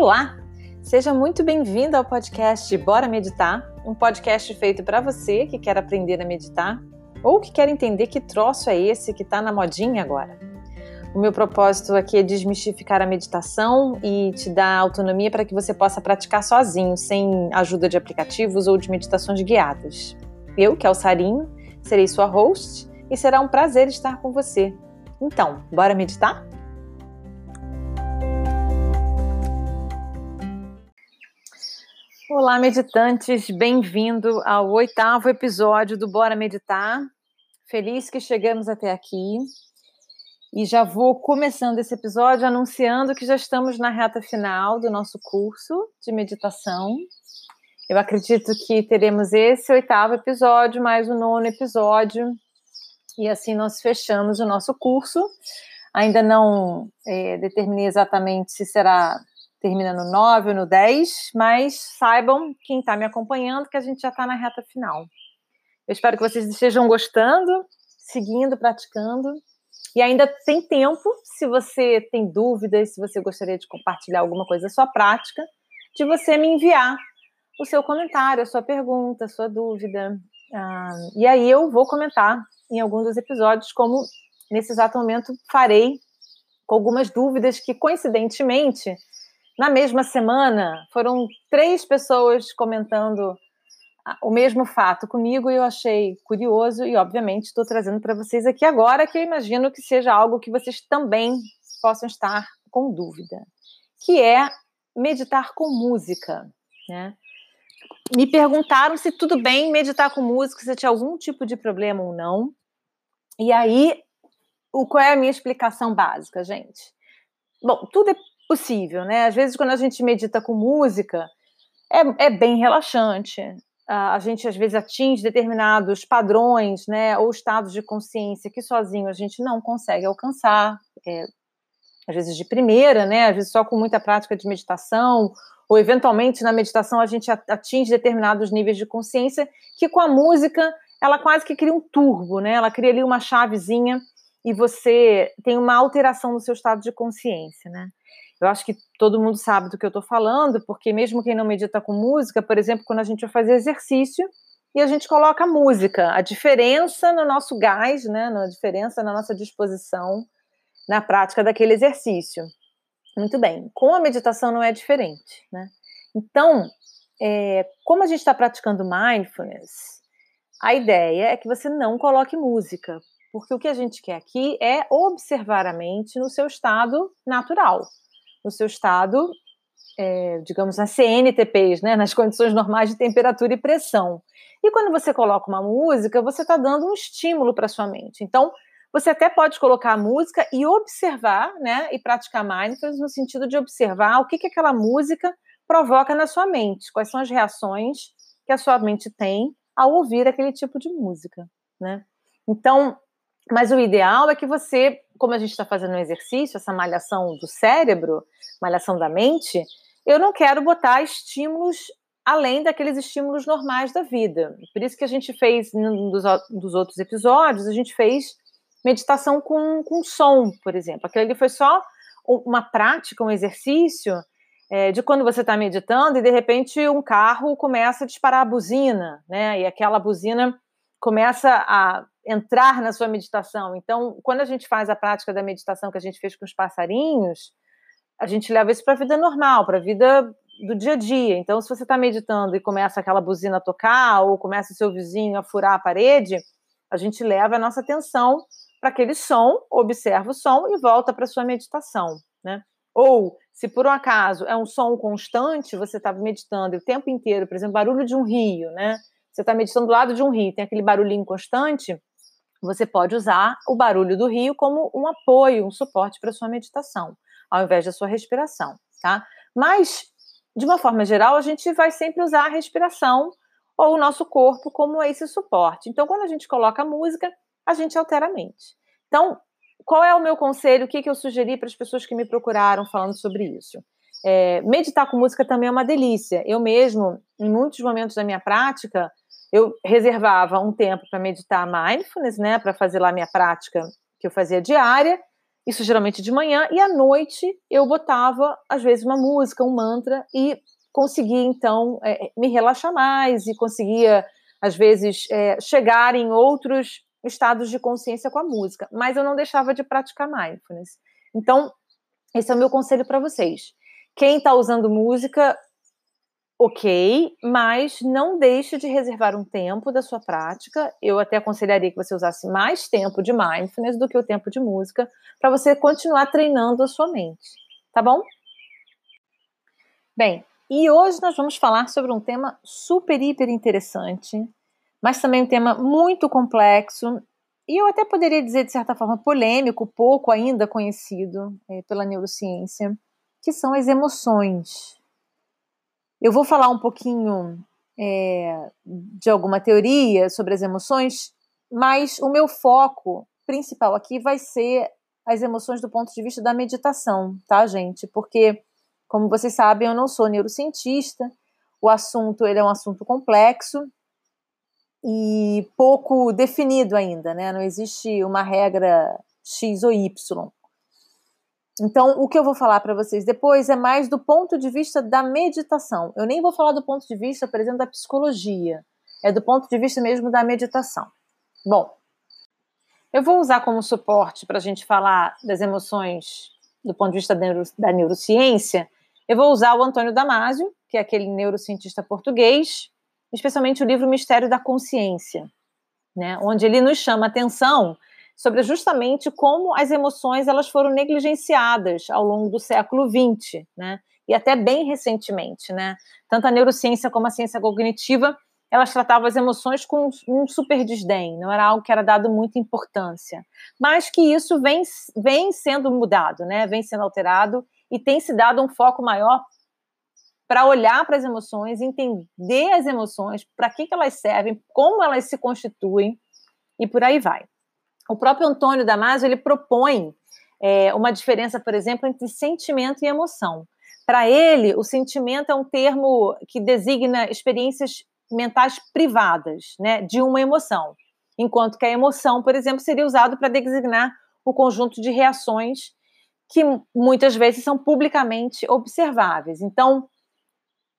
Olá! Seja muito bem-vindo ao podcast Bora Meditar, um podcast feito para você que quer aprender a meditar ou que quer entender que troço é esse que está na modinha agora. O meu propósito aqui é desmistificar a meditação e te dar autonomia para que você possa praticar sozinho, sem ajuda de aplicativos ou de meditações guiadas. Eu, que é o Sarinho, serei sua host e será um prazer estar com você. Então, bora meditar? Olá, meditantes, bem-vindo ao oitavo episódio do Bora Meditar. Feliz que chegamos até aqui. E já vou começando esse episódio anunciando que já estamos na reta final do nosso curso de meditação. Eu acredito que teremos esse oitavo episódio, mais o nono episódio, e assim nós fechamos o nosso curso. Ainda não é, determinei exatamente se será termina no 9 ou no 10, mas saibam, quem está me acompanhando, que a gente já está na reta final. Eu espero que vocês estejam gostando, seguindo, praticando. E ainda tem tempo, se você tem dúvidas, se você gostaria de compartilhar alguma coisa da sua prática, de você me enviar o seu comentário, a sua pergunta, a sua dúvida. Ah, e aí eu vou comentar em algum dos episódios, como nesse exato momento farei com algumas dúvidas que, coincidentemente, na mesma semana, foram três pessoas comentando o mesmo fato comigo e eu achei curioso e, obviamente, estou trazendo para vocês aqui agora, que eu imagino que seja algo que vocês também possam estar com dúvida, que é meditar com música, né? Me perguntaram se tudo bem meditar com música, se tinha algum tipo de problema ou não. E aí, o, qual é a minha explicação básica, gente? Bom, tudo é possível, né? Às vezes, quando a gente medita com música, é, é bem relaxante. A gente, às vezes, atinge determinados padrões, né? Ou estados de consciência que sozinho a gente não consegue alcançar. É, às vezes, de primeira, né? Às vezes, só com muita prática de meditação, ou eventualmente na meditação a gente atinge determinados níveis de consciência que com a música ela quase que cria um turbo, né? Ela cria ali uma chavezinha e você tem uma alteração no seu estado de consciência, né? Eu acho que todo mundo sabe do que eu estou falando, porque mesmo quem não medita com música, por exemplo, quando a gente vai fazer exercício e a gente coloca música, a diferença no nosso gás, né, a diferença na nossa disposição na prática daquele exercício. Muito bem. Com a meditação não é diferente, né? Então, é, como a gente está praticando mindfulness, a ideia é que você não coloque música, porque o que a gente quer aqui é observar a mente no seu estado natural no seu estado, é, digamos, nas CNTPs, né, nas condições normais de temperatura e pressão. E quando você coloca uma música, você está dando um estímulo para sua mente. Então, você até pode colocar a música e observar, né, e praticar mindfulness no sentido de observar o que, que aquela música provoca na sua mente, quais são as reações que a sua mente tem ao ouvir aquele tipo de música, né? Então, mas o ideal é que você como a gente está fazendo um exercício, essa malhação do cérebro, malhação da mente, eu não quero botar estímulos além daqueles estímulos normais da vida. Por isso que a gente fez, num dos, dos outros episódios, a gente fez meditação com, com som, por exemplo. Aquilo ali foi só uma prática, um exercício é, de quando você está meditando e de repente um carro começa a disparar a buzina, né? E aquela buzina começa a entrar na sua meditação. Então, quando a gente faz a prática da meditação que a gente fez com os passarinhos, a gente leva isso para a vida normal, para a vida do dia a dia. Então, se você está meditando e começa aquela buzina a tocar, ou começa o seu vizinho a furar a parede, a gente leva a nossa atenção para aquele som, observa o som e volta para a sua meditação, né? Ou, se por um acaso é um som constante, você está meditando o tempo inteiro, por exemplo, barulho de um rio, né? Você está meditando do lado de um rio, tem aquele barulhinho constante, você pode usar o barulho do rio como um apoio, um suporte para sua meditação, ao invés da sua respiração, tá? Mas, de uma forma geral, a gente vai sempre usar a respiração ou o nosso corpo como esse suporte. Então, quando a gente coloca música, a gente altera a mente. Então, qual é o meu conselho? O que, que eu sugeri para as pessoas que me procuraram falando sobre isso? É, meditar com música também é uma delícia. Eu mesmo, em muitos momentos da minha prática, eu reservava um tempo para meditar mindfulness, né, para fazer lá minha prática que eu fazia diária, Isso geralmente de manhã, e à noite eu botava, às vezes, uma música, um mantra, e conseguia, então, é, me relaxar mais e conseguia, às vezes, é, chegar em outros estados de consciência com a música. Mas eu não deixava de praticar mindfulness. Então, esse é o meu conselho para vocês. Quem está usando música, ok, mas não deixe de reservar um tempo da sua prática. Eu até aconselharia que você usasse mais tempo de mindfulness do que o tempo de música, para você continuar treinando a sua mente, tá bom? Bem, e hoje nós vamos falar sobre um tema super, hiper interessante, mas também um tema muito complexo e eu até poderia dizer, de certa forma, polêmico, pouco ainda conhecido é, pela neurociência, que são as emoções. Eu vou falar um pouquinho é, de alguma teoria sobre as emoções, mas o meu foco principal aqui vai ser as emoções do ponto de vista da meditação, tá, gente? Porque, como vocês sabem, eu não sou neurocientista, o assunto ele é um assunto complexo e pouco definido ainda, né? Não existe uma regra X ou Y. Então, o que eu vou falar para vocês depois é mais do ponto de vista da meditação. Eu nem vou falar do ponto de vista, por exemplo, da psicologia. É do ponto de vista mesmo da meditação. Bom, eu vou usar como suporte para a gente falar das emoções do ponto de vista da, neuro, da neurociência. Eu vou usar o Antônio Damasio, que é aquele neurocientista português, especialmente o livro Mistério da Consciência, né, onde ele nos chama atenção sobre justamente como as emoções elas foram negligenciadas ao longo do século XX, né? E até bem recentemente, né? Tanto a neurociência como a ciência cognitiva, elas tratavam as emoções com um super desdém, não era algo que era dado muita importância. Mas que isso vem, vem sendo mudado, né? Vem sendo alterado e tem se dado um foco maior para olhar para as emoções, entender as emoções, para que, que elas servem, como elas se constituem e por aí vai. O próprio Antônio Damasio ele propõe é, uma diferença, por exemplo, entre sentimento e emoção. Para ele, o sentimento é um termo que designa experiências mentais privadas, né, de uma emoção, enquanto que a emoção, por exemplo, seria usado para designar o conjunto de reações que muitas vezes são publicamente observáveis. Então,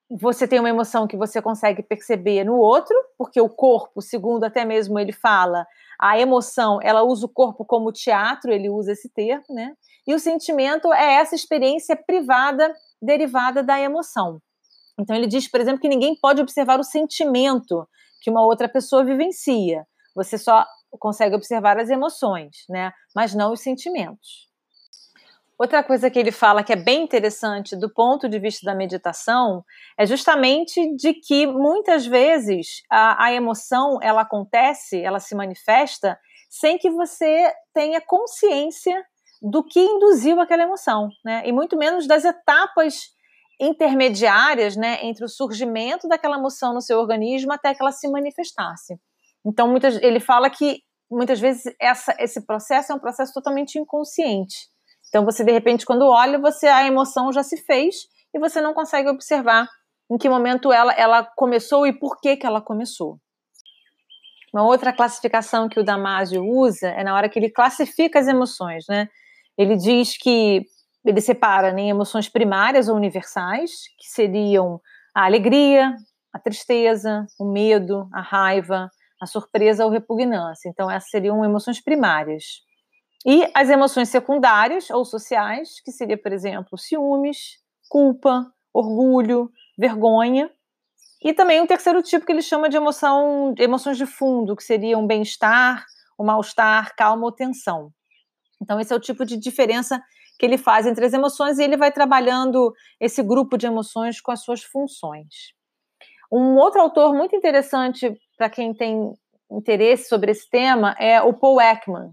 você tem uma emoção que você consegue perceber no outro, porque o corpo, segundo até mesmo ele fala, a emoção, ela usa o corpo como teatro, ele usa esse termo, né? E o sentimento é essa experiência privada derivada da emoção. Então ele diz, por exemplo, que ninguém pode observar o sentimento que uma outra pessoa vivencia. Você só consegue observar as emoções, né? Mas não os sentimentos. Outra coisa que ele fala que é bem interessante do ponto de vista da meditação é justamente de que muitas vezes a, a emoção ela acontece, ela se manifesta sem que você tenha consciência do que induziu aquela emoção, né? E muito menos das etapas intermediárias, né, entre o surgimento daquela emoção no seu organismo até que ela se manifestasse. Então, muitas, ele fala que muitas vezes essa, esse processo é um processo totalmente inconsciente. Então você de repente quando olha, você a emoção já se fez e você não consegue observar em que momento ela, ela começou e por que que ela começou. Uma outra classificação que o Damasio usa é na hora que ele classifica as emoções, né? Ele diz que ele separa né, em emoções primárias ou universais, que seriam a alegria, a tristeza, o medo, a raiva, a surpresa ou repugnância. Então, essas seriam emoções primárias. E as emoções secundárias ou sociais, que seria, por exemplo, ciúmes, culpa, orgulho, vergonha. E também um terceiro tipo que ele chama de emoção, emoções de fundo, que seriam bem-estar, o mal-estar, calma ou tensão. Então, esse é o tipo de diferença que ele faz entre as emoções e ele vai trabalhando esse grupo de emoções com as suas funções. Um outro autor muito interessante para quem tem interesse sobre esse tema é o Paul Ekman,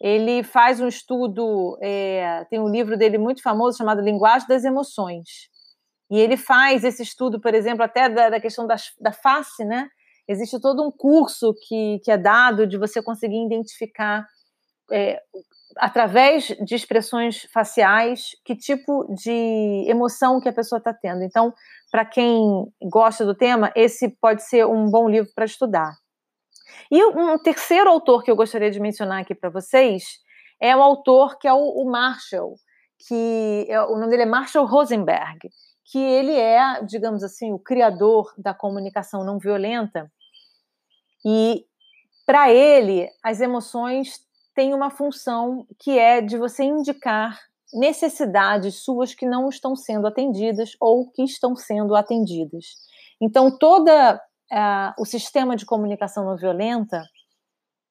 ele faz um estudo, é, tem um livro dele muito famoso chamado Linguagem das Emoções. E ele faz esse estudo, por exemplo, até da, da questão das, da face, né? Existe todo um curso que, que é dado de você conseguir identificar, é, através de expressões faciais, que tipo de emoção que a pessoa está tendo. Então, para quem gosta do tema, esse pode ser um bom livro para estudar. E um terceiro autor que eu gostaria de mencionar aqui para vocês é o autor que é o, o Marshall, que é, o nome dele é Marshall Rosenberg, que ele é, digamos assim, o criador da comunicação não violenta. E para ele, as emoções têm uma função que é de você indicar necessidades suas que não estão sendo atendidas ou que estão sendo atendidas. Então, toda uh, o sistema de comunicação não violenta,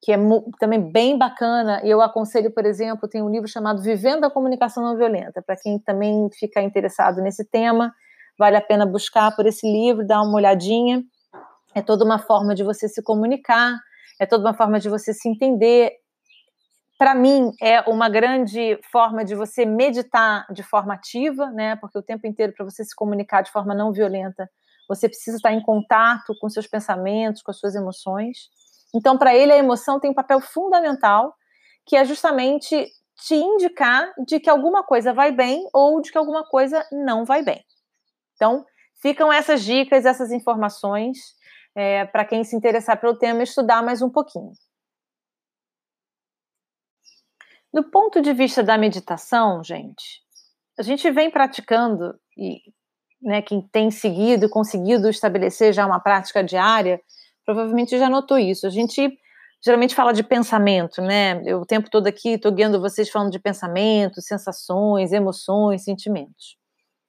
que é também bem bacana, eu aconselho, por exemplo, tem um livro chamado Vivendo a Comunicação Não Violenta, para quem também fica interessado nesse tema, vale a pena buscar por esse livro, dar uma olhadinha. É toda uma forma de você se comunicar, é toda uma forma de você se entender, para mim, é uma grande forma de você meditar de forma ativa, né? Porque o tempo inteiro, para você se comunicar de forma não violenta, você precisa estar em contato com seus pensamentos, com as suas emoções. Então, para ele, a emoção tem um papel fundamental, que é justamente te indicar de que alguma coisa vai bem ou de que alguma coisa não vai bem. Então, ficam essas dicas, essas informações é, para quem se interessar pelo tema estudar mais um pouquinho. Do ponto de vista da meditação, gente, a gente vem praticando e né, quem tem seguido e conseguido estabelecer já uma prática diária, provavelmente já notou isso. A gente geralmente fala de pensamento, né? Eu o tempo todo aqui estou guiando vocês falando de pensamento, sensações, emoções, sentimentos.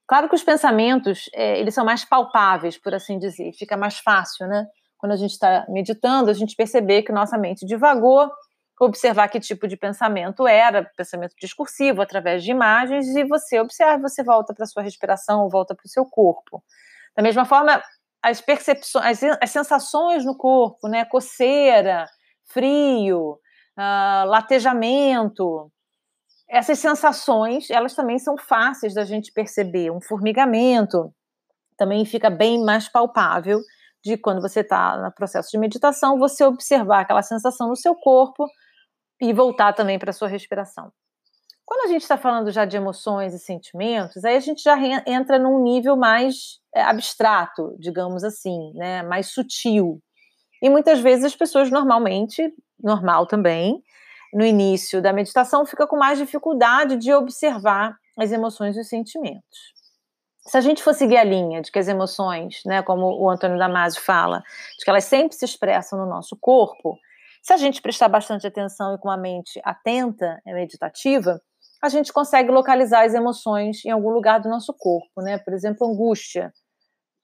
Claro que os pensamentos, é, eles são mais palpáveis, por assim dizer, fica mais fácil, né? Quando a gente está meditando, a gente perceber que nossa mente divagou observar que tipo de pensamento era, pensamento discursivo, através de imagens, e você observa, você volta para sua respiração, volta para o seu corpo. Da mesma forma, as percepções, as, as sensações no corpo, né? Coceira, frio, uh, latejamento. Essas sensações, elas também são fáceis da gente perceber. Um formigamento também fica bem mais palpável de quando você está no processo de meditação, você observar aquela sensação no seu corpo e voltar também para a sua respiração. Quando a gente está falando já de emoções e sentimentos, aí a gente já entra num nível mais é, abstrato, digamos assim, né, mais sutil. E muitas vezes as pessoas normalmente, normal também, no início da meditação, fica com mais dificuldade de observar as emoções e os sentimentos. Se a gente for seguir a linha de que as emoções, né, como o Antônio Damasio fala, de que elas sempre se expressam no nosso corpo, se a gente prestar bastante atenção e com a mente atenta, é meditativa, a gente consegue localizar as emoções em algum lugar do nosso corpo, né? Por exemplo, angústia.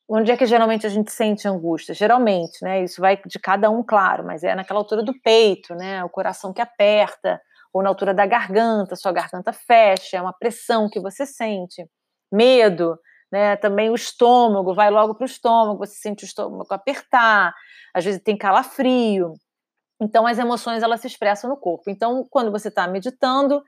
Onde é que geralmente a gente sente angústia? Geralmente, né? Isso vai de cada um, claro, mas é naquela altura do peito, né? O coração que aperta, ou na altura da garganta, sua garganta fecha, é uma pressão que você sente. Medo, né? Também o estômago, vai logo para o estômago, você sente o estômago apertar, às vezes tem calafrio. Então, as emoções elas se expressam no corpo. Então, quando você está meditando,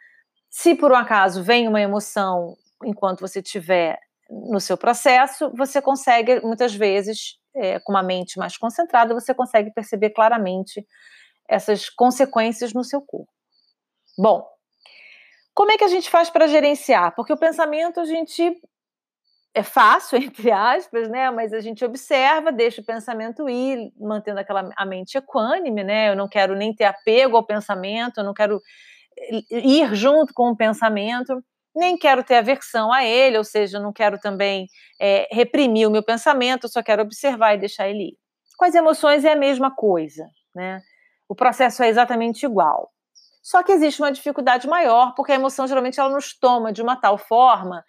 se por um acaso vem uma emoção enquanto você estiver no seu processo, você consegue, muitas vezes, é, com uma mente mais concentrada, você consegue perceber claramente essas consequências no seu corpo. Bom, como é que a gente faz para gerenciar? Porque o pensamento a gente é fácil, entre aspas, né? Mas a gente observa, deixa o pensamento ir, mantendo aquela a mente equânime, né? Eu não quero nem ter apego ao pensamento, eu não quero eh, ir junto com o pensamento, nem quero ter aversão a ele, ou seja, não quero também é, reprimir o meu pensamento, eu só quero observar e deixar ele ir. Com as emoções é a mesma coisa, né? O processo é exatamente igual. Só que existe uma dificuldade maior, porque a emoção geralmente ela nos toma de uma tal forma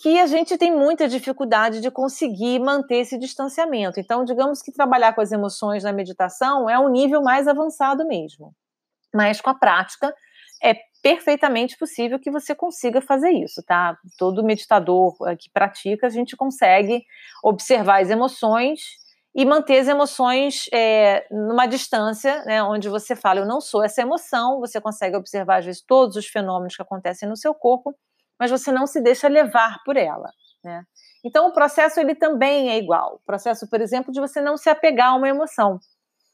que a gente tem muita dificuldade de conseguir manter esse distanciamento. Então, digamos que trabalhar com as emoções na meditação é um nível mais avançado mesmo. Mas com a prática é perfeitamente possível que você consiga fazer isso, tá? Todo meditador eh, que pratica, a gente consegue observar as emoções e manter as emoções é, numa distância, né, onde você fala, eu não sou essa emoção, você consegue observar, às vezes, todos os fenômenos que acontecem no seu corpo mas você não se deixa levar por ela, né? Então o processo ele também é igual. O processo, por exemplo, de você não se apegar a uma emoção.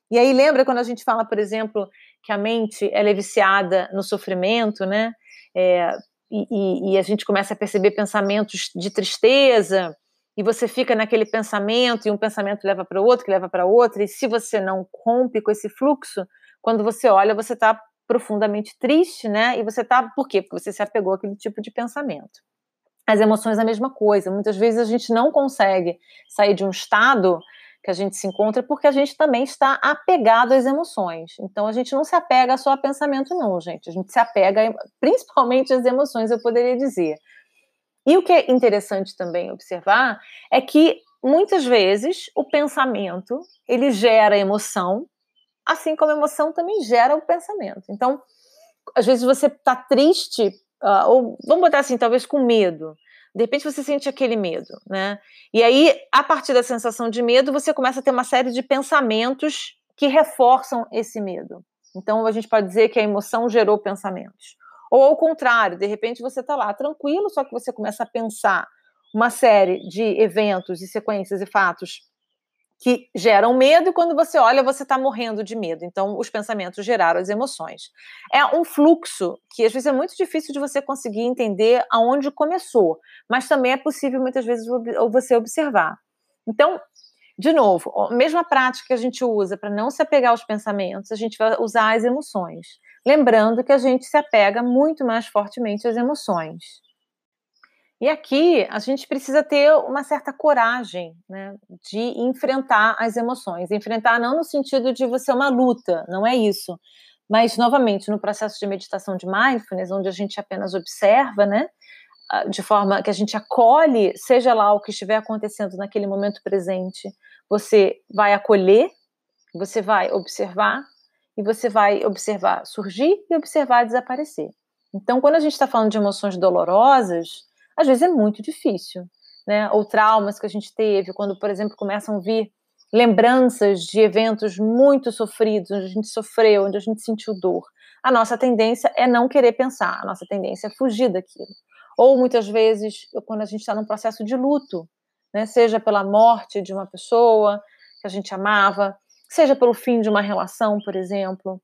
E aí lembra quando a gente fala, por exemplo, que a mente ela é viciada no sofrimento, né? É, e, e, a gente começa a perceber pensamentos de tristeza, e você fica naquele pensamento, e um pensamento leva para o outro, que leva para outro, e se você não rompe com esse fluxo, quando você olha, você está profundamente triste, né? E você tá, por quê? Porque você se apegou àquele tipo de pensamento. As emoções é a mesma coisa. Muitas vezes a gente não consegue sair de um estado que a gente se encontra porque a gente também está apegado às emoções. Então a gente não se apega só a pensamento, não, gente. A gente se apega principalmente às emoções, eu poderia dizer. E o que é interessante também observar é que muitas vezes o pensamento ele gera emoção, assim como a emoção também gera o pensamento. Então, às vezes você está triste, uh, ou vamos botar assim, talvez com medo de repente você sente aquele medo, né? E aí, a partir da sensação de medo, você começa a ter uma série de pensamentos que reforçam esse medo. Então, a gente pode dizer que a emoção gerou pensamentos. Ou ao contrário, de repente você está lá tranquilo, só que você começa a pensar uma série de eventos e sequências e fatos que geram medo, e quando você olha, você está morrendo de medo. Então, os pensamentos geraram as emoções. É um fluxo que às vezes é muito difícil de você conseguir entender aonde começou, mas também é possível muitas vezes você observar. Então, de novo, a mesma prática que a gente usa para não se apegar aos pensamentos, a gente vai usar as emoções. Lembrando que a gente se apega muito mais fortemente às emoções. E aqui a gente precisa ter uma certa coragem né, de enfrentar as emoções. Enfrentar não no sentido de você é uma luta, não é isso. Mas, novamente, no processo de meditação de mindfulness, onde a gente apenas observa, né, de forma que a gente acolhe, seja lá o que estiver acontecendo naquele momento presente, você vai acolher, você vai observar, e você vai observar surgir e observar desaparecer. Então, quando a gente está falando de emoções dolorosas, às vezes é muito difícil, né? Ou traumas que a gente teve, quando, por exemplo, começam a vir lembranças de eventos muito sofridos, onde a gente sofreu, onde a gente sentiu dor. A nossa tendência é não querer pensar, a nossa tendência é fugir daquilo. Ou muitas vezes, quando a gente está num processo de luto, né? Seja pela morte de uma pessoa que a gente amava, seja pelo fim de uma relação, por exemplo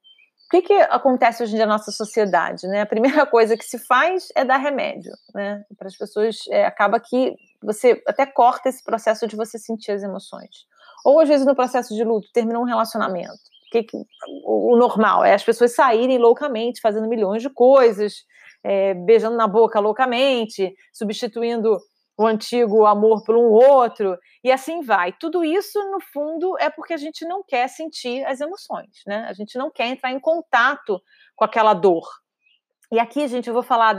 que, que acontece hoje em dia na nossa sociedade? Né? A primeira coisa que se faz é dar remédio. Né? Para as pessoas, é, acaba que você até corta esse processo de você sentir as emoções. Ou às vezes no processo de luto, termina um relacionamento. Que, que, o, o, normal é as pessoas saírem loucamente, fazendo milhões de coisas, é, beijando na boca loucamente, substituindo o antigo amor por um outro, e assim vai. Tudo isso, no fundo, é porque a gente não quer sentir as emoções, né? A gente não quer entrar em contato com aquela dor. E aqui, gente, eu vou falar,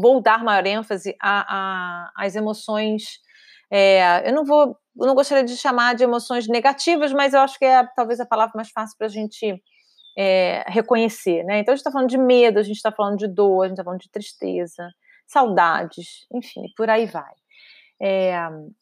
vou dar maior ênfase às emoções. É, eu não vou, eu não gostaria de chamar de emoções negativas, mas eu acho que é talvez a palavra mais fácil para a gente é, reconhecer, né? Então a gente está falando de medo, a gente está falando de dor, a gente está falando de tristeza, saudades, enfim, por aí vai. É,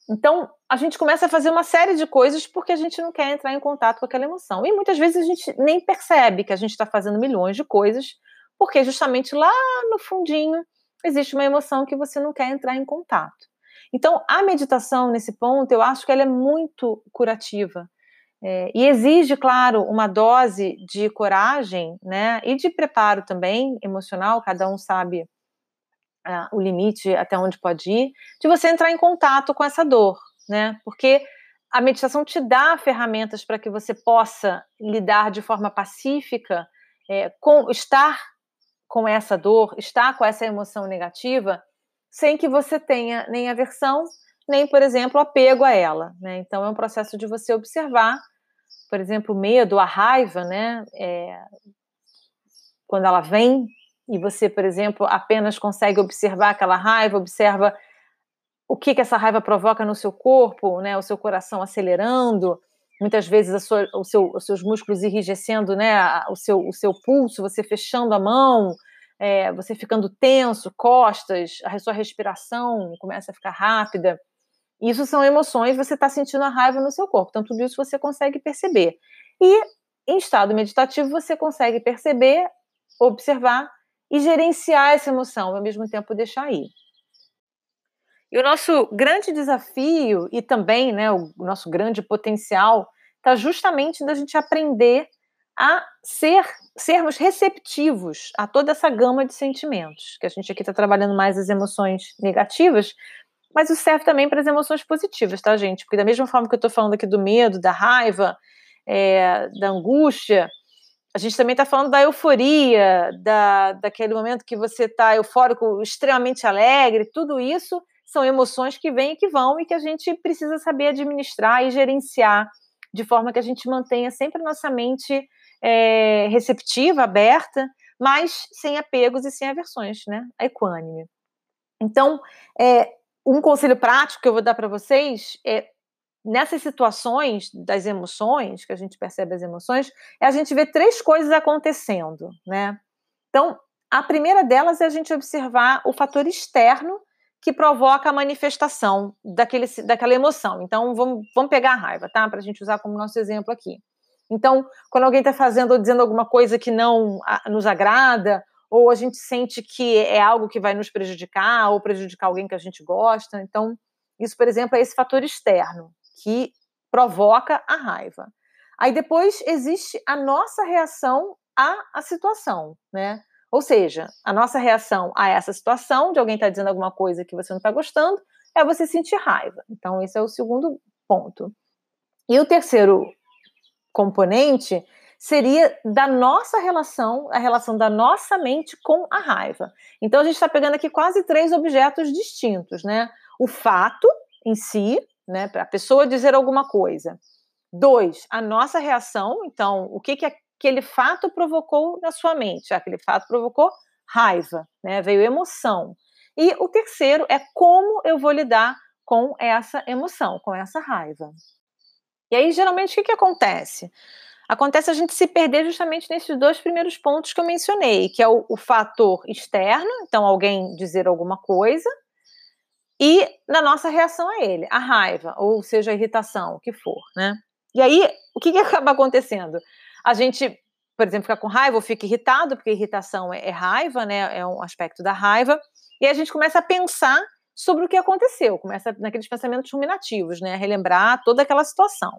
então, a gente começa a fazer uma série de coisas porque a gente não quer entrar em contato com aquela emoção. E muitas vezes a gente nem percebe que a gente está fazendo milhões de coisas, porque justamente lá no fundinho existe uma emoção que você não quer entrar em contato. Então, a meditação, nesse ponto, eu acho que ela é muito curativa. É, e exige, claro, uma dose de coragem né, e de preparo também emocional, cada um sabe uh, o limite até onde pode ir, de você entrar em contato com essa dor, né? Porque a meditação te dá ferramentas para que você possa lidar de forma pacífica é, com estar com essa dor, estar com essa emoção negativa, sem que você tenha nem aversão, nem, por exemplo, apego a ela. Né? Então, é um processo de você observar, por exemplo, o medo, a raiva, né? É, quando ela vem e você, por exemplo, apenas consegue observar aquela raiva, observa o que, que essa raiva provoca no seu corpo, né, o seu coração acelerando, muitas vezes sua, o seu, os seus músculos enrijecendo, né, o seu, o seu pulso, você fechando a mão, é, você ficando tenso, costas, a sua respiração começa a ficar rápida. Isso são emoções, você está sentindo a raiva no seu corpo. Então, tudo isso você consegue perceber. E em estado meditativo, você consegue perceber, observar e gerenciar essa emoção, ao mesmo tempo deixar ir. E o nosso grande desafio e também né, o nosso grande potencial está justamente da gente aprender a ser sermos receptivos a toda essa gama de sentimentos, que a gente aqui está trabalhando mais as emoções negativas, mas isso serve também para as emoções positivas, tá, gente? Porque da mesma forma que eu estou falando aqui do medo, da raiva, é, da angústia, a gente também está falando da euforia, da, daquele momento que você está eufórico, extremamente alegre, tudo isso são emoções que vêm e que vão e que a gente precisa saber administrar e gerenciar de forma que a gente mantenha sempre a nossa mente é, receptiva, aberta, mas sem apegos e sem aversões, né? A equânime. Então, é, um conselho prático que eu vou dar para vocês é nessas situações das emoções, que a gente percebe as emoções, é a gente ver três coisas acontecendo, né? Então, a primeira delas é a gente observar o fator externo que provoca a manifestação daquele, daquela emoção. Então, vamos, vamos pegar a raiva, tá? Para a gente usar como nosso exemplo aqui. Então, quando alguém está fazendo ou dizendo alguma coisa que não nos agrada, ou a gente sente que é algo que vai nos prejudicar, ou prejudicar alguém que a gente gosta. Então, isso, por exemplo, é esse fator externo que provoca a raiva. Aí depois existe a nossa reação à, situação, né? Ou seja, a nossa reação a essa situação, de alguém estar tá dizendo alguma coisa que você não está gostando, é você sentir raiva. Então, esse é o segundo ponto. E o terceiro componente seria da nossa relação, a relação da nossa mente com a raiva. Então, a gente está pegando aqui quase três objetos distintos, né? O fato em si, né? Para a pessoa dizer alguma coisa. Dois, a nossa reação. Então, o que, que aquele fato provocou na sua mente? Aquele fato provocou raiva, né? Veio emoção. E o terceiro é como eu vou lidar com essa emoção, com essa raiva. E aí, geralmente, o que, que acontece? Acontece a gente se perder justamente nesses dois primeiros pontos que eu mencionei, que é o, o fator externo, então alguém dizer alguma coisa, e na nossa reação a ele, a raiva, ou seja, a irritação, o que for, né? E aí, o que, que acaba acontecendo? A gente, por exemplo, fica com raiva ou fica irritado, porque irritação é, é raiva, né? É um aspecto da raiva, e a gente começa a pensar sobre o que aconteceu, começa naqueles pensamentos ruminativos, né? Relembrar toda aquela situação.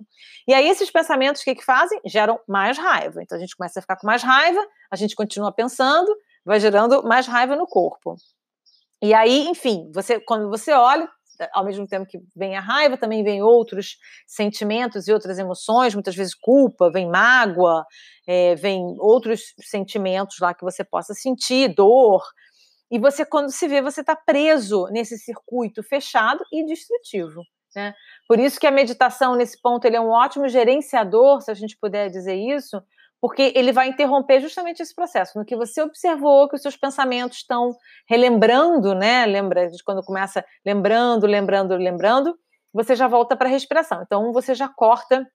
E aí, esses pensamentos, o que, que fazem? Geram mais raiva. Então, a gente começa a ficar com mais raiva, a gente continua pensando, vai gerando mais raiva no corpo. E aí, enfim, você quando você olha, ao mesmo tempo que vem a raiva, também vem outros sentimentos e outras emoções, muitas vezes culpa, vem mágoa, é, vem outros sentimentos lá que você possa sentir, dor. E você, quando se vê, você está preso nesse circuito fechado e destrutivo. Né? Por isso que a meditação, nesse ponto, ele é um ótimo gerenciador, se a gente puder dizer isso, porque ele vai interromper justamente esse processo, no que você observou que os seus pensamentos estão relembrando, né? Lembra de quando começa lembrando, lembrando, lembrando, você já volta para a respiração. Então você já corta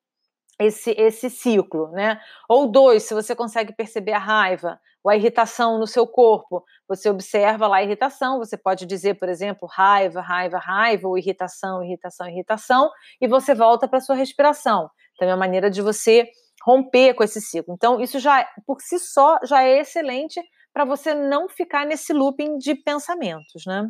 esse, esse ciclo, né? Ou dois, se você consegue perceber a raiva ou a irritação no seu corpo, você observa lá a irritação, você pode dizer, por exemplo, raiva, raiva, raiva, ou irritação, irritação, irritação, e você volta para a sua respiração. Então é uma maneira de você romper com esse ciclo. Então, isso já, por si só, já é excelente para você não ficar nesse looping de pensamentos, né?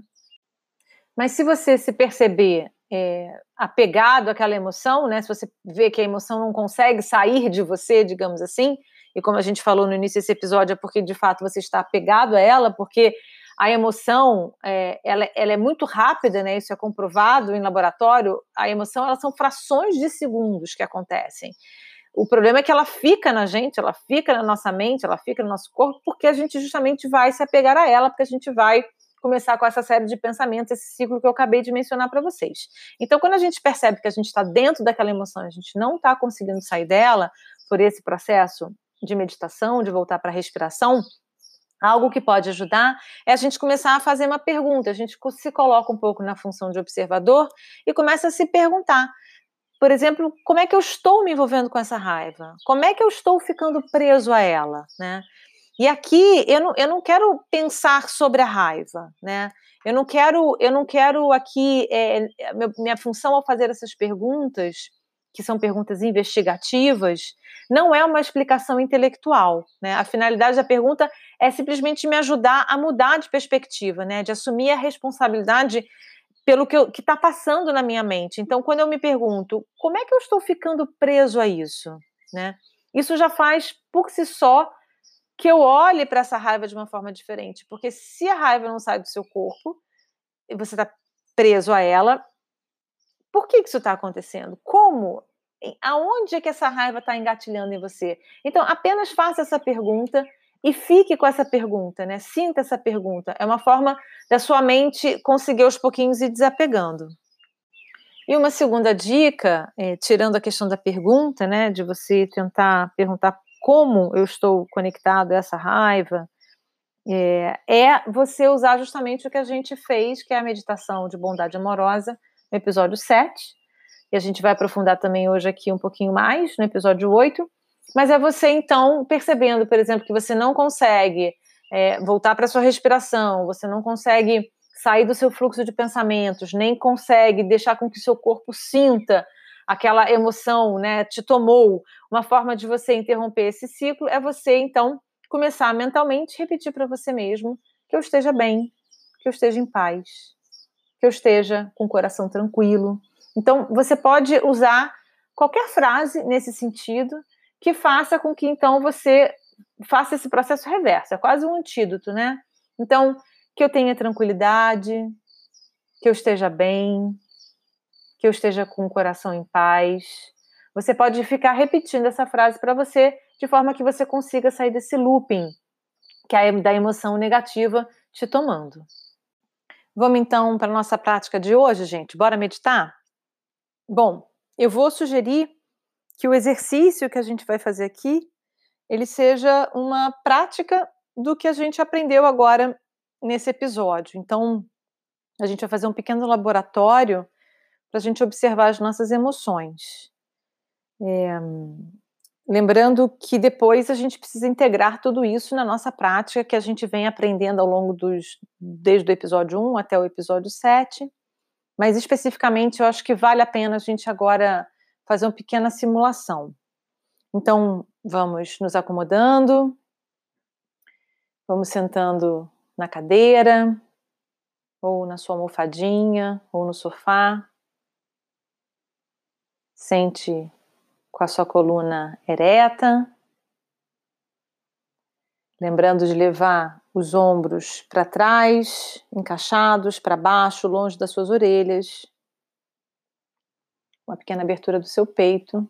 Mas se você se perceber é, apegado àquela emoção, né? Se você vê que a emoção não consegue sair de você, digamos assim, e como a gente falou no início desse episódio, é porque de fato você está apegado a ela, porque a emoção é, ela, ela, é muito rápida, né? Isso é comprovado em laboratório. A emoção elas são frações de segundos que acontecem. O problema é que ela fica na gente, ela fica na nossa mente, ela fica no nosso corpo, porque a gente justamente vai se apegar a ela, porque a gente vai começar com essa série de pensamentos, esse ciclo que eu acabei de mencionar para vocês. Então, quando a gente percebe que a gente está dentro daquela emoção, a gente não está conseguindo sair dela por esse processo de meditação, de voltar para a respiração, algo que pode ajudar é a gente começar a fazer uma pergunta. A gente se coloca um pouco na função de observador e começa a se perguntar: por exemplo, como é que eu estou me envolvendo com essa raiva? Como é que eu estou ficando preso a ela, né? E aqui eu não, eu não quero pensar sobre a raiva, né? Eu não quero, eu não quero aqui é, minha função ao fazer essas perguntas, que são perguntas investigativas, não é uma explicação intelectual, né? A finalidade da pergunta é simplesmente me ajudar a mudar de perspectiva, né? De assumir a responsabilidade pelo que está passando na minha mente. Então, quando eu me pergunto, como é que eu estou ficando preso a isso? Né? Isso já faz, por si só, que eu olhe para essa raiva de uma forma diferente. Porque se a raiva não sai do seu corpo, e você está preso a ela, por que, que isso está acontecendo? Como aonde é que essa raiva está engatilhando em você? Então, apenas faça essa pergunta e fique com essa pergunta, né? Sinta essa pergunta. É uma forma da sua mente conseguir aos pouquinhos ir desapegando. E uma segunda dica, é, tirando a questão da pergunta, né, de você tentar perguntar como eu estou conectado a essa raiva, é, é, você usar justamente o que a gente fez, que é a meditação de bondade amorosa, no episódio 7. E a gente vai aprofundar também hoje aqui um pouquinho mais, no episódio 8. Mas é você, então, percebendo, por exemplo, que você não consegue é, voltar para sua respiração, você não consegue sair do seu fluxo de pensamentos, nem consegue deixar com que seu corpo sinta aquela emoção, né, te tomou. Uma forma de você interromper esse ciclo é você, então, começar mentalmente repetir para você mesmo que eu esteja bem, que eu esteja em paz, que eu esteja com o coração tranquilo. Então, você pode usar qualquer frase nesse sentido que faça com que então você faça esse processo reverso, é quase um antídoto, né? Então, que eu tenha tranquilidade, que eu esteja bem, que eu esteja com o coração em paz. Você pode ficar repetindo essa frase para você, de forma que você consiga sair desse looping, que é da emoção negativa te tomando. Vamos então para a nossa prática de hoje, gente? Bora meditar? Bom, eu vou sugerir que o exercício que a gente vai fazer aqui, ele seja uma prática do que a gente aprendeu agora nesse episódio. Então, a gente vai fazer um pequeno laboratório para a gente observar as nossas emoções. É, lembrando que depois a gente precisa integrar tudo isso na nossa prática que a gente vem aprendendo ao longo dos desde o episódio 1 até o episódio 7. Mas especificamente eu acho que vale a pena a gente agora fazer uma pequena simulação. Então, vamos nos acomodando, vamos sentando na cadeira, ou na sua almofadinha, ou no sofá. Sente com a sua coluna ereta, lembrando de levar os ombros para trás, encaixados para baixo, longe das suas orelhas uma pequena abertura do seu peito.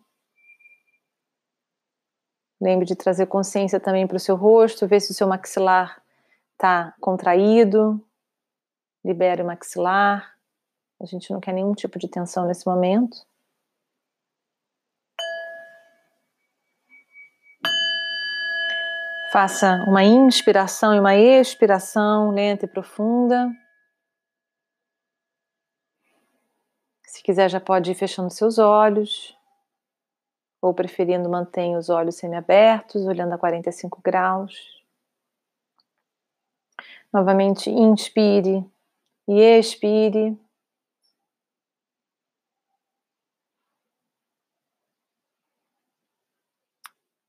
Lembre de trazer consciência também para o seu rosto, ver se o seu maxilar está contraído. Libere o maxilar. A gente não quer nenhum tipo de tensão nesse momento. Faça uma inspiração e uma expiração lenta e profunda. Se quiser, já pode ir fechando seus olhos, ou preferindo, mantenha os olhos semiabertos, olhando a 45 graus. Novamente, inspire e expire.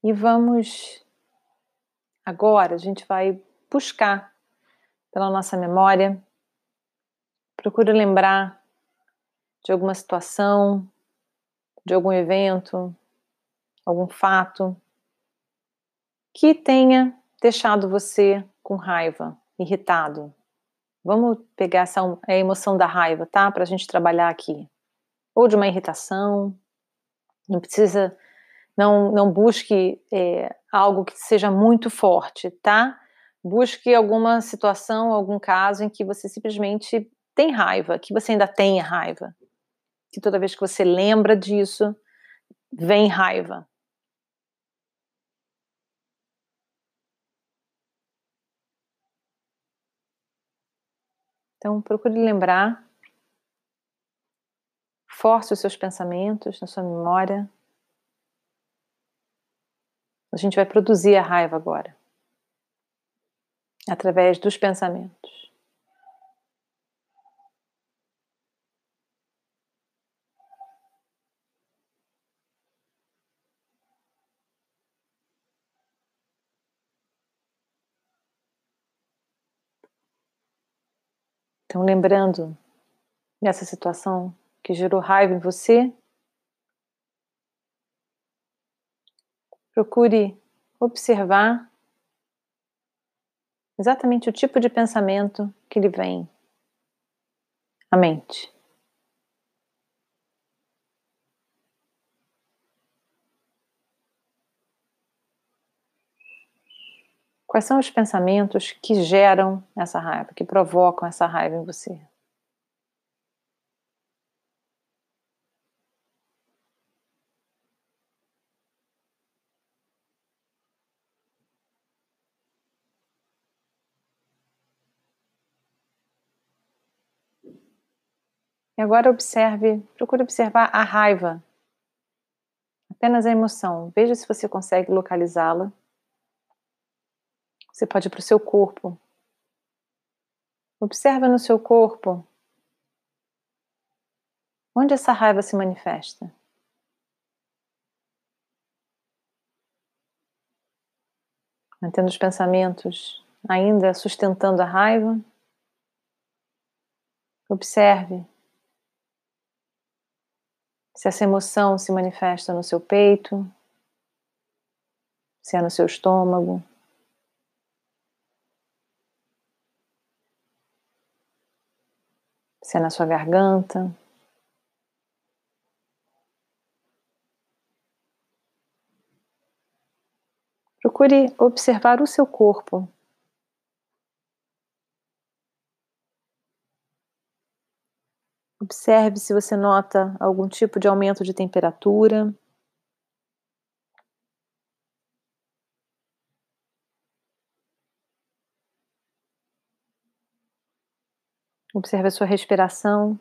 E vamos agora, a gente vai buscar pela nossa memória. Procure lembrar de alguma situação, de algum evento, algum fato que tenha deixado você com raiva, irritado. Vamos pegar essa a emoção da raiva, tá? Para a gente trabalhar aqui. Ou de uma irritação. Não precisa, não, não busque é, algo que seja muito forte, tá? Busque alguma situação, algum caso em que você simplesmente tem raiva, que você ainda tenha raiva que toda vez que você lembra disso, vem raiva. Então, procure lembrar, force os seus pensamentos na sua memória. A gente vai produzir a raiva agora, através dos pensamentos. Lembrando dessa situação que gerou raiva em você, procure observar exatamente o tipo de pensamento que lhe vem à mente. Quais são os pensamentos que geram essa raiva, que provocam essa raiva em você? E agora observe, procure observar a raiva. Apenas a emoção. Veja se você consegue localizá-la. Você pode ir para o seu corpo. Observa no seu corpo onde essa raiva se manifesta. Mantendo os pensamentos ainda sustentando a raiva. Observe se essa emoção se manifesta no seu peito, se é no seu estômago. Se é na sua garganta. Procure observar o seu corpo Observe se você nota algum tipo de aumento de temperatura. Observe a sua respiração.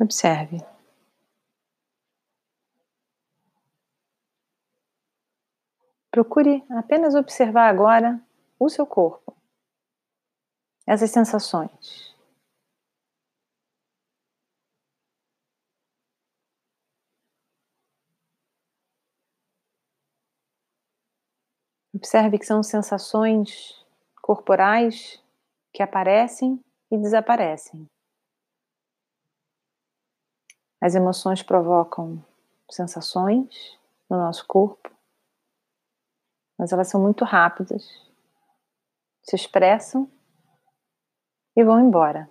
Observe. Procure apenas observar agora o seu corpo, essas sensações. Observe que são sensações corporais que aparecem e desaparecem. As emoções provocam sensações no nosso corpo, mas elas são muito rápidas, se expressam e vão embora.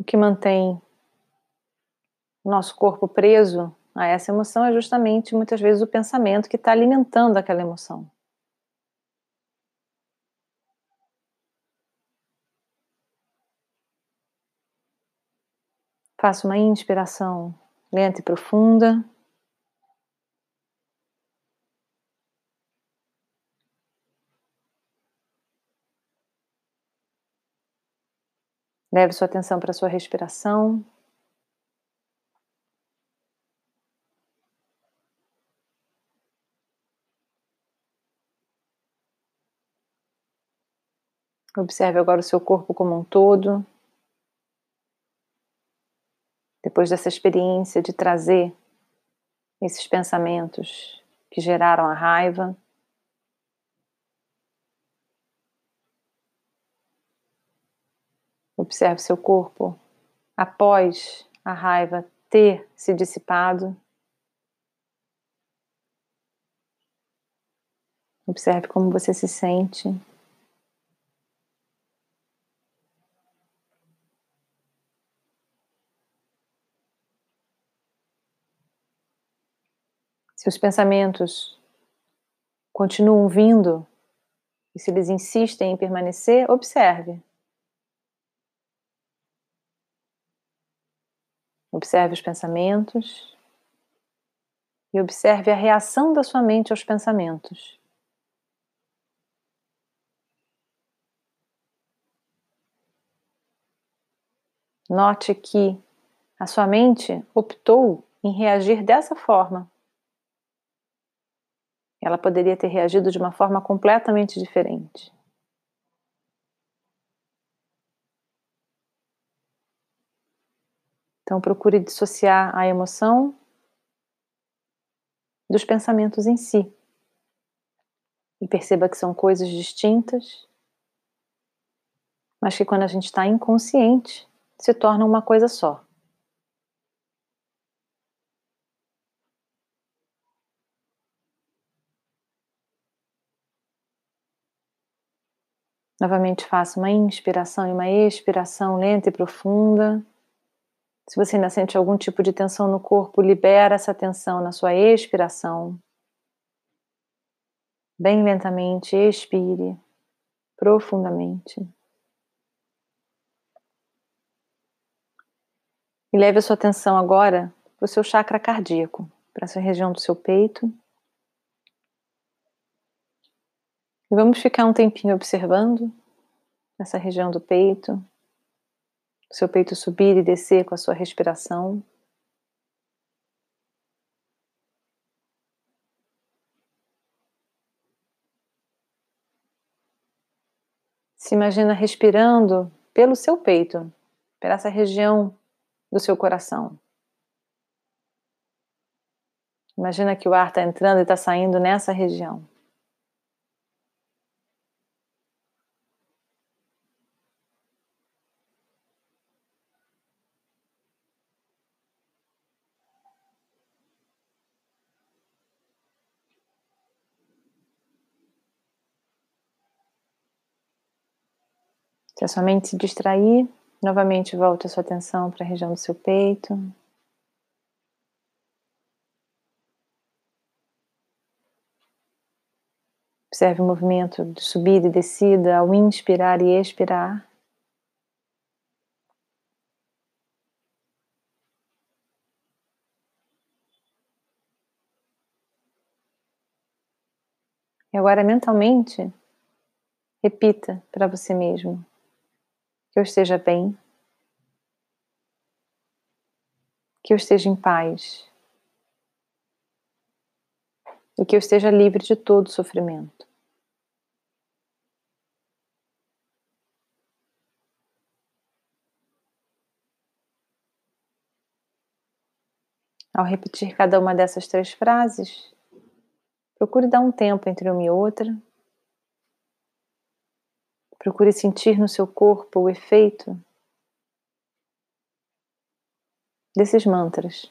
O que mantém o nosso corpo preso a essa emoção é justamente muitas vezes o pensamento que está alimentando aquela emoção. Faça uma inspiração lenta e profunda. Leve sua atenção para a sua respiração. Observe agora o seu corpo como um todo. depois dessa experiência de trazer esses pensamentos que geraram a raiva. Observe seu corpo após a raiva ter se dissipado. Observe como você se sente. Se os pensamentos continuam vindo e se eles insistem em permanecer, observe. Observe os pensamentos e observe a reação da sua mente aos pensamentos. Note que a sua mente optou em reagir dessa forma. Ela poderia ter reagido de uma forma completamente diferente. Então, procure dissociar a emoção dos pensamentos em si. E perceba que são coisas distintas, mas que quando a gente está inconsciente, se tornam uma coisa só. Novamente faça uma inspiração e uma expiração lenta e profunda. Se você ainda sente algum tipo de tensão no corpo, libera essa tensão na sua expiração. Bem lentamente, expire profundamente. E leve a sua atenção agora para o seu chakra cardíaco, para essa região do seu peito. E vamos ficar um tempinho observando essa região do peito, o seu peito subir e descer com a sua respiração. Se imagina respirando pelo seu peito, por essa região do seu coração. Imagina que o ar está entrando e está saindo nessa região. Se a sua mente se distrair, novamente volte a sua atenção para a região do seu peito. Observe o movimento de subida e descida ao inspirar e expirar. E agora mentalmente, repita para você mesmo: que eu esteja bem, que eu esteja em paz. E que eu esteja livre de todo sofrimento. Ao repetir cada uma dessas três frases, procure dar um tempo entre uma e outra Procure sentir no seu corpo o efeito desses mantras.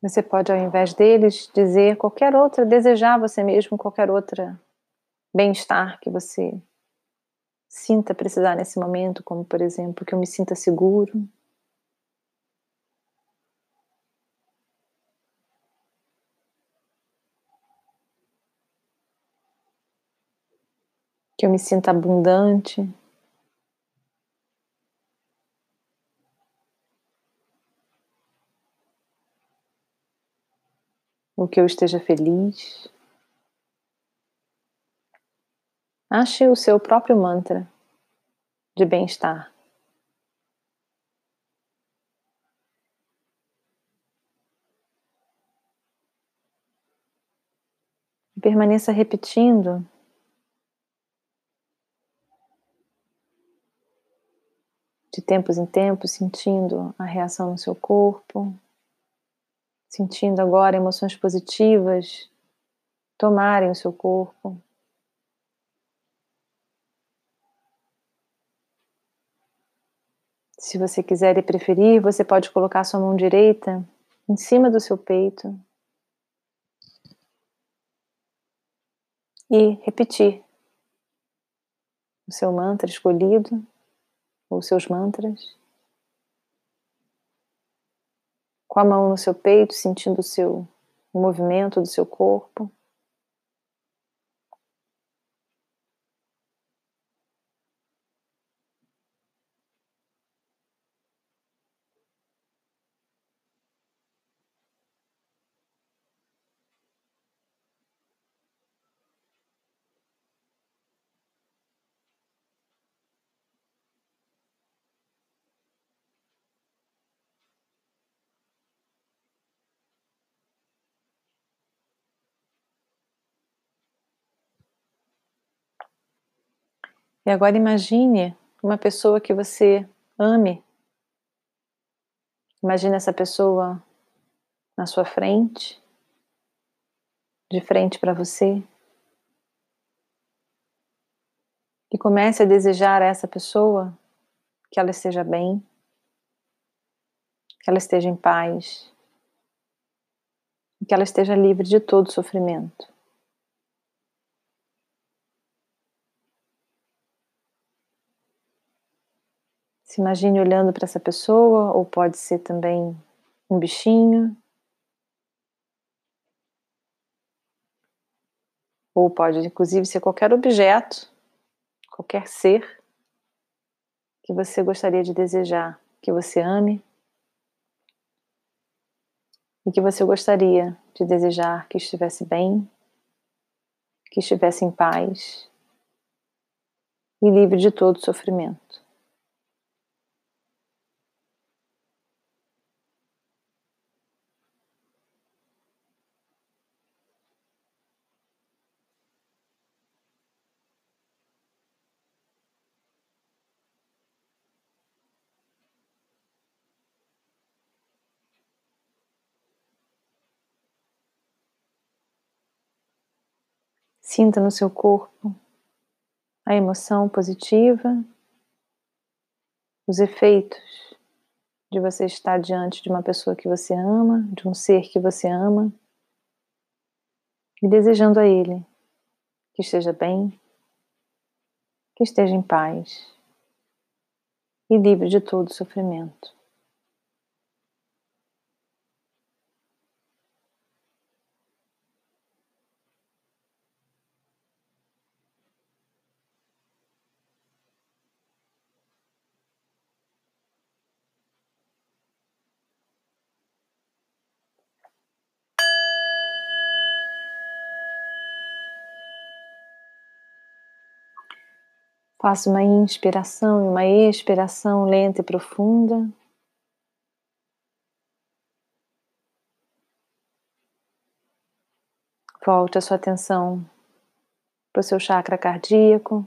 Você pode, ao invés deles, dizer qualquer outra, desejar você mesmo qualquer outra bem-estar que você sinta precisar nesse momento, como por exemplo, que eu me sinta seguro. Que eu me sinta abundante. Ou que eu esteja feliz. Ache o seu próprio mantra de bem-estar. Permaneça repetindo. De tempos em tempos, sentindo a reação no seu corpo, sentindo agora emoções positivas tomarem o seu corpo. Se você quiser e preferir, você pode colocar sua mão direita em cima do seu peito e repetir o seu mantra escolhido ou seus mantras. Com a mão no seu peito, sentindo o seu o movimento do seu corpo. E agora imagine uma pessoa que você ame. Imagine essa pessoa na sua frente, de frente para você. E comece a desejar a essa pessoa que ela esteja bem, que ela esteja em paz, que ela esteja livre de todo sofrimento. Se imagine olhando para essa pessoa, ou pode ser também um bichinho, ou pode inclusive ser qualquer objeto, qualquer ser que você gostaria de desejar, que você ame e que você gostaria de desejar que estivesse bem, que estivesse em paz e livre de todo sofrimento. Sinta no seu corpo a emoção positiva, os efeitos de você estar diante de uma pessoa que você ama, de um ser que você ama, e desejando a ele que esteja bem, que esteja em paz e livre de todo sofrimento. Faça uma inspiração e uma expiração lenta e profunda. Volte a sua atenção para o seu chakra cardíaco.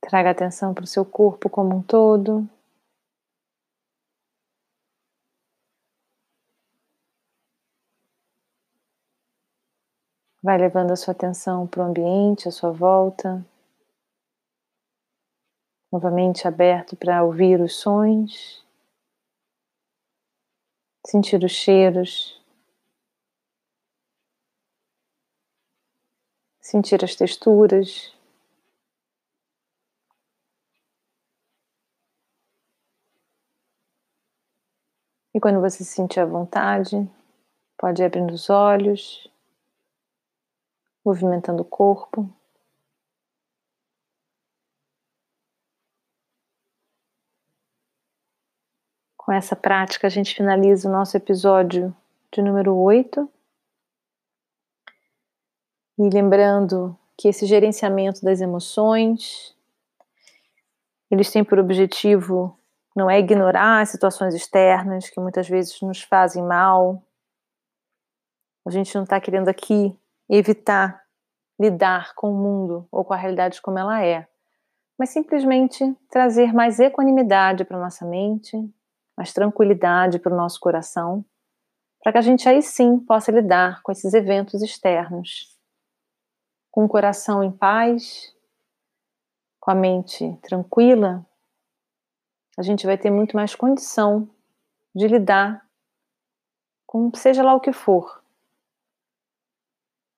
Traga atenção para o seu corpo como um todo. Vai levando a sua atenção para o ambiente à sua volta. Novamente aberto para ouvir os sons, sentir os cheiros, sentir as texturas. E quando você se sentir à vontade, pode abrir os olhos movimentando o corpo. Com essa prática, a gente finaliza o nosso episódio de número 8. E lembrando que esse gerenciamento das emoções, eles têm por objetivo não é ignorar as situações externas que muitas vezes nos fazem mal. A gente não está querendo aqui evitar lidar com o mundo ou com a realidade como ela é, mas simplesmente trazer mais equanimidade para nossa mente, mais tranquilidade para o nosso coração, para que a gente aí sim possa lidar com esses eventos externos. Com o coração em paz, com a mente tranquila, a gente vai ter muito mais condição de lidar com seja lá o que for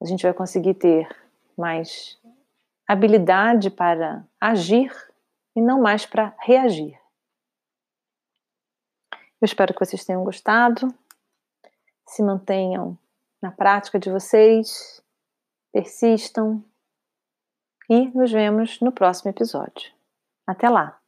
a gente vai conseguir ter mais habilidade para agir e não mais para reagir. Eu espero que vocês tenham gostado, se mantenham na prática de vocês, persistam e nos vemos no próximo episódio. Até lá!